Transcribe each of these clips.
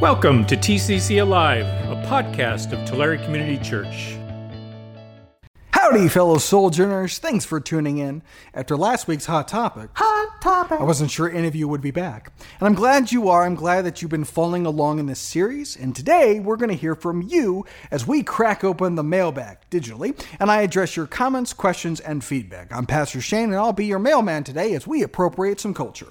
Welcome to TCC Alive, a podcast of Tulare Community Church. Howdy, fellow sojourners. Thanks for tuning in. After last week's Hot Topic, Hot topic. I wasn't sure any of you would be back. And I'm glad you are. I'm glad that you've been following along in this series. And today, we're going to hear from you as we crack open the mailbag digitally and I address your comments, questions, and feedback. I'm Pastor Shane, and I'll be your mailman today as we appropriate some culture.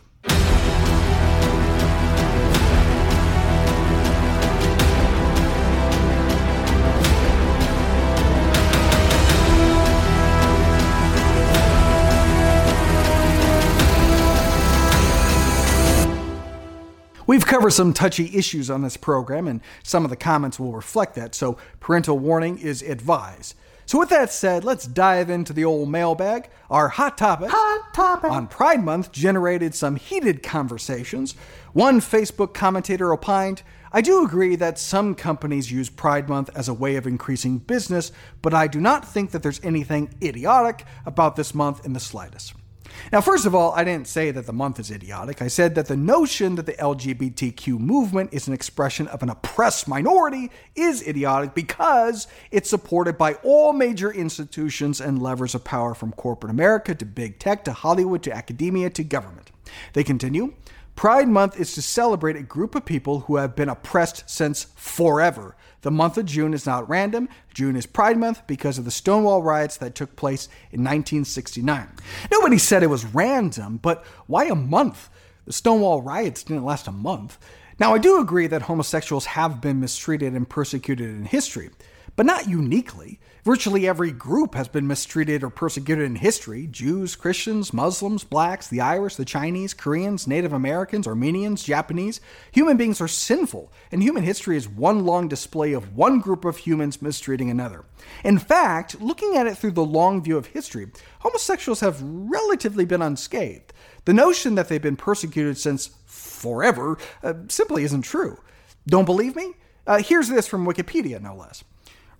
We've covered some touchy issues on this program, and some of the comments will reflect that, so parental warning is advised. So, with that said, let's dive into the old mailbag. Our hot topic, Hot topic. on Pride Month generated some heated conversations. One Facebook commentator opined, I do agree that some companies use Pride Month as a way of increasing business, but I do not think that there's anything idiotic about this month in the slightest. Now, first of all, I didn't say that the month is idiotic. I said that the notion that the LGBTQ movement is an expression of an oppressed minority is idiotic because it's supported by all major institutions and levers of power from corporate America to big tech to Hollywood to academia to government. They continue. Pride Month is to celebrate a group of people who have been oppressed since forever. The month of June is not random. June is Pride Month because of the Stonewall riots that took place in 1969. Nobody said it was random, but why a month? The Stonewall riots didn't last a month. Now, I do agree that homosexuals have been mistreated and persecuted in history, but not uniquely. Virtually every group has been mistreated or persecuted in history Jews, Christians, Muslims, blacks, the Irish, the Chinese, Koreans, Native Americans, Armenians, Japanese. Human beings are sinful, and human history is one long display of one group of humans mistreating another. In fact, looking at it through the long view of history, homosexuals have relatively been unscathed. The notion that they've been persecuted since forever uh, simply isn't true. Don't believe me? Uh, here's this from Wikipedia, no less.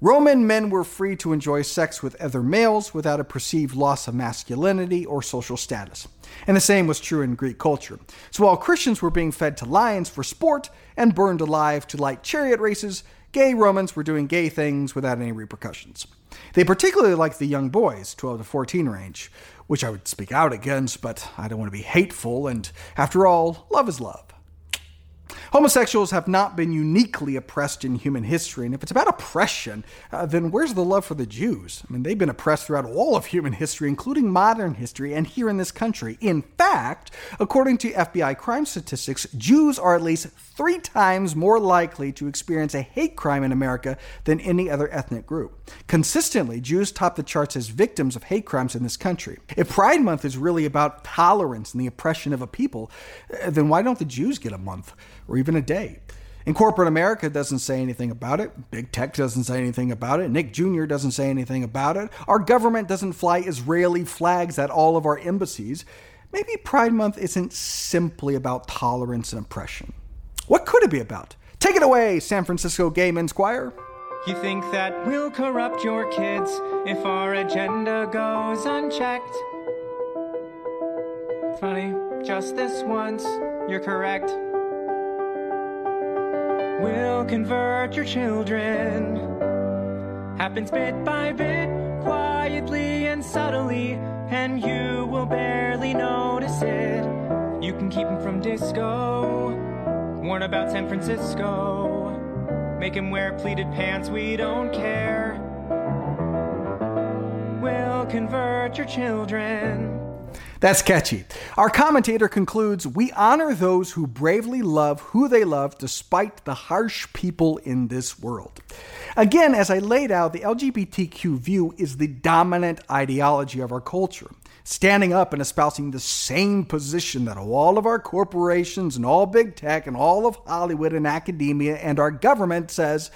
Roman men were free to enjoy sex with other males without a perceived loss of masculinity or social status. And the same was true in Greek culture. So while Christians were being fed to lions for sport and burned alive to light chariot races, gay Romans were doing gay things without any repercussions. They particularly liked the young boys, 12 to 14 range, which I would speak out against, but I don't want to be hateful, and after all, love is love. Homosexuals have not been uniquely oppressed in human history, and if it's about oppression, uh, then where's the love for the Jews? I mean, they've been oppressed throughout all of human history, including modern history, and here in this country. In fact, according to FBI crime statistics, Jews are at least three times more likely to experience a hate crime in America than any other ethnic group. Consistently, Jews top the charts as victims of hate crimes in this country. If Pride Month is really about tolerance and the oppression of a people, uh, then why don't the Jews get a month or even a day? And corporate America doesn't say anything about it. Big tech doesn't say anything about it. Nick Jr. doesn't say anything about it. Our government doesn't fly Israeli flags at all of our embassies. Maybe Pride Month isn't simply about tolerance and oppression. What could it be about? Take it away, San Francisco Gay Men's Choir. You think that we'll corrupt your kids if our agenda goes unchecked? Funny, just this once, you're correct. We'll convert your children. Happens bit by bit, quietly and subtly, and you will barely notice it. You can keep him from disco. Warn about San Francisco. Make him wear pleated pants, we don't care. We'll convert your children. That's catchy. Our commentator concludes We honor those who bravely love who they love despite the harsh people in this world. Again, as I laid out, the LGBTQ view is the dominant ideology of our culture. Standing up and espousing the same position that all of our corporations and all big tech and all of Hollywood and academia and our government says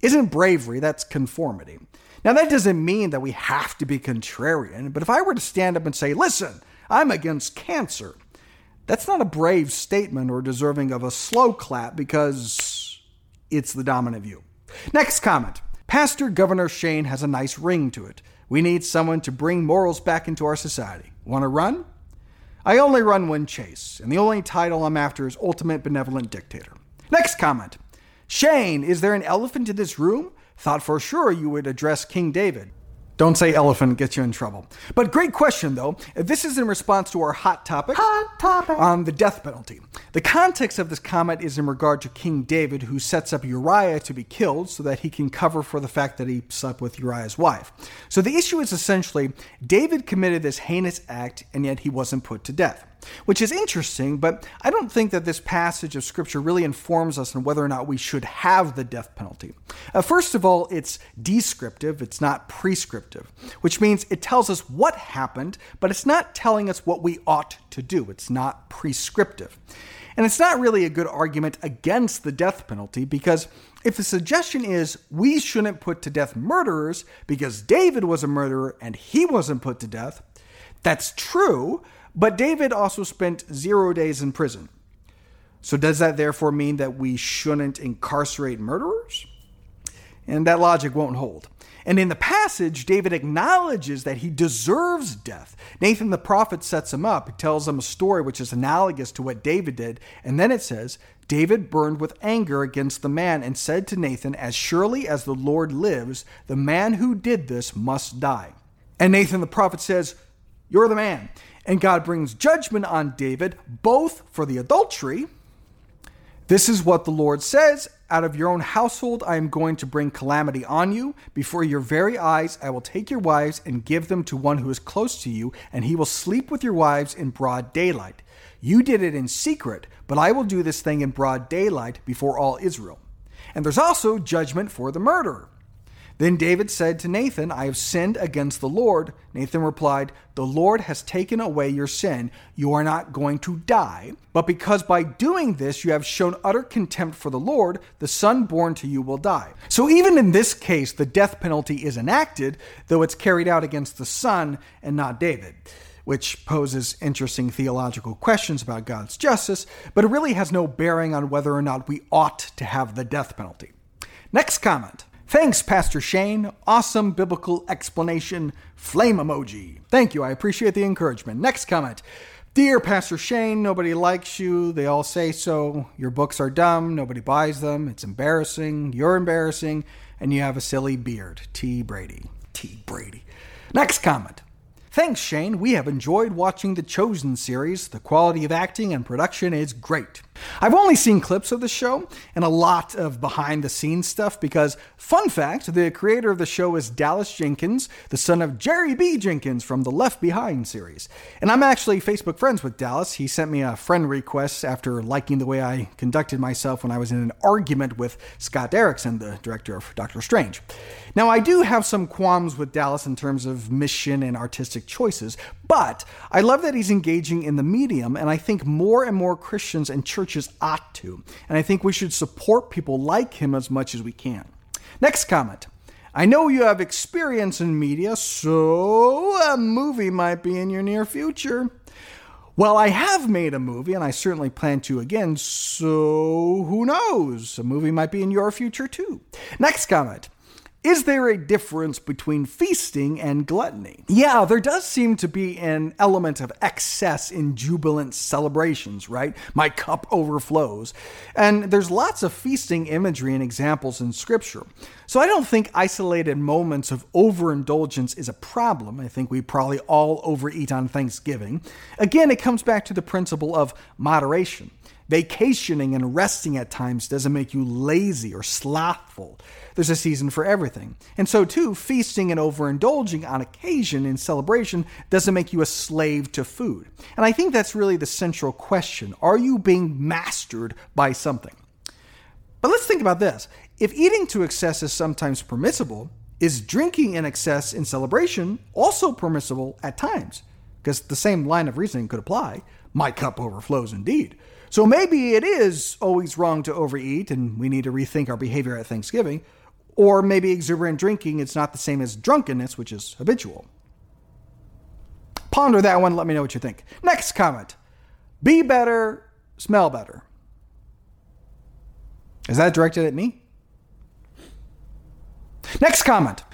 isn't bravery, that's conformity. Now, that doesn't mean that we have to be contrarian, but if I were to stand up and say, listen, I'm against cancer, that's not a brave statement or deserving of a slow clap because it's the dominant view. Next comment Pastor Governor Shane has a nice ring to it. We need someone to bring morals back into our society. Want to run? I only run when chase, and the only title I'm after is Ultimate Benevolent Dictator. Next comment Shane, is there an elephant in this room? Thought for sure you would address King David. Don't say elephant, gets you in trouble. But great question, though. This is in response to our hot topic, hot topic on the death penalty. The context of this comment is in regard to King David, who sets up Uriah to be killed so that he can cover for the fact that he slept with Uriah's wife. So the issue is essentially David committed this heinous act, and yet he wasn't put to death which is interesting, but I don't think that this passage of Scripture really informs us on whether or not we should have the death penalty. Uh, first of all, it's descriptive, it's not prescriptive, which means it tells us what happened, but it's not telling us what we ought to do. It's not prescriptive. And it's not really a good argument against the death penalty because if the suggestion is we shouldn't put to death murderers because David was a murderer and he wasn't put to death, that's true, but David also spent zero days in prison. So, does that therefore mean that we shouldn't incarcerate murderers? And that logic won't hold. And in the passage, David acknowledges that he deserves death. Nathan the prophet sets him up, he tells him a story which is analogous to what David did. And then it says, David burned with anger against the man and said to Nathan, As surely as the Lord lives, the man who did this must die. And Nathan the prophet says, You're the man and God brings judgment on David, both for the adultery. This is what the Lord says Out of your own household I am going to bring calamity on you. Before your very eyes I will take your wives and give them to one who is close to you, and he will sleep with your wives in broad daylight. You did it in secret, but I will do this thing in broad daylight before all Israel. And there's also judgment for the murderer. Then David said to Nathan, I have sinned against the Lord. Nathan replied, The Lord has taken away your sin. You are not going to die. But because by doing this you have shown utter contempt for the Lord, the son born to you will die. So even in this case, the death penalty is enacted, though it's carried out against the son and not David which poses interesting theological questions about God's justice, but it really has no bearing on whether or not we ought to have the death penalty. Next comment. Thanks, Pastor Shane. Awesome biblical explanation. Flame emoji. Thank you. I appreciate the encouragement. Next comment. Dear Pastor Shane, nobody likes you. They all say so. Your books are dumb. Nobody buys them. It's embarrassing. You're embarrassing. And you have a silly beard. T. Brady. T. Brady. Next comment. Thanks, Shane. We have enjoyed watching the Chosen series. The quality of acting and production is great. I've only seen clips of the show and a lot of behind the scenes stuff because, fun fact, the creator of the show is Dallas Jenkins, the son of Jerry B. Jenkins from the Left Behind series. And I'm actually Facebook friends with Dallas. He sent me a friend request after liking the way I conducted myself when I was in an argument with Scott Derrickson, the director of Doctor Strange. Now, I do have some qualms with Dallas in terms of mission and artistic choices, but I love that he's engaging in the medium, and I think more and more Christians and churches ought to. And I think we should support people like him as much as we can. Next comment. I know you have experience in media, so a movie might be in your near future. Well, I have made a movie, and I certainly plan to again, so who knows? A movie might be in your future too. Next comment. Is there a difference between feasting and gluttony? Yeah, there does seem to be an element of excess in jubilant celebrations, right? My cup overflows. And there's lots of feasting imagery and examples in Scripture. So I don't think isolated moments of overindulgence is a problem. I think we probably all overeat on Thanksgiving. Again, it comes back to the principle of moderation. Vacationing and resting at times doesn't make you lazy or slothful. There's a season for everything. And so, too, feasting and overindulging on occasion in celebration doesn't make you a slave to food. And I think that's really the central question. Are you being mastered by something? But let's think about this. If eating to excess is sometimes permissible, is drinking in excess in celebration also permissible at times? Because the same line of reasoning could apply. My cup overflows indeed. So maybe it is always wrong to overeat and we need to rethink our behavior at Thanksgiving. Or maybe exuberant drinking is not the same as drunkenness, which is habitual. Ponder that one, let me know what you think. Next comment Be better, smell better. Is that directed at me? Next comment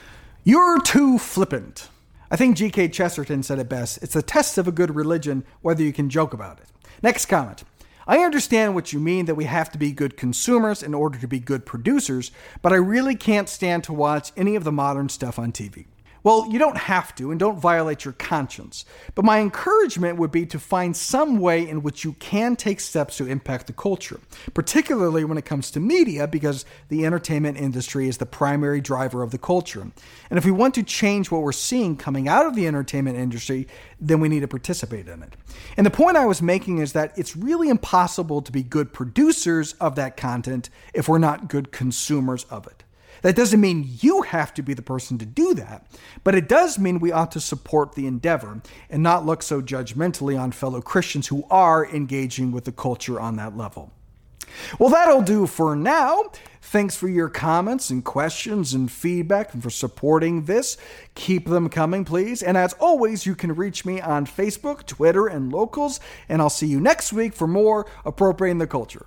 You're too flippant. I think G.K. Chesterton said it best it's the test of a good religion whether you can joke about it. Next comment I understand what you mean that we have to be good consumers in order to be good producers, but I really can't stand to watch any of the modern stuff on TV. Well, you don't have to, and don't violate your conscience. But my encouragement would be to find some way in which you can take steps to impact the culture, particularly when it comes to media, because the entertainment industry is the primary driver of the culture. And if we want to change what we're seeing coming out of the entertainment industry, then we need to participate in it. And the point I was making is that it's really impossible to be good producers of that content if we're not good consumers of it. That doesn't mean you have to be the person to do that, but it does mean we ought to support the endeavor and not look so judgmentally on fellow Christians who are engaging with the culture on that level. Well, that'll do for now. Thanks for your comments and questions and feedback and for supporting this. Keep them coming, please. And as always, you can reach me on Facebook, Twitter, and locals. And I'll see you next week for more Appropriating the Culture.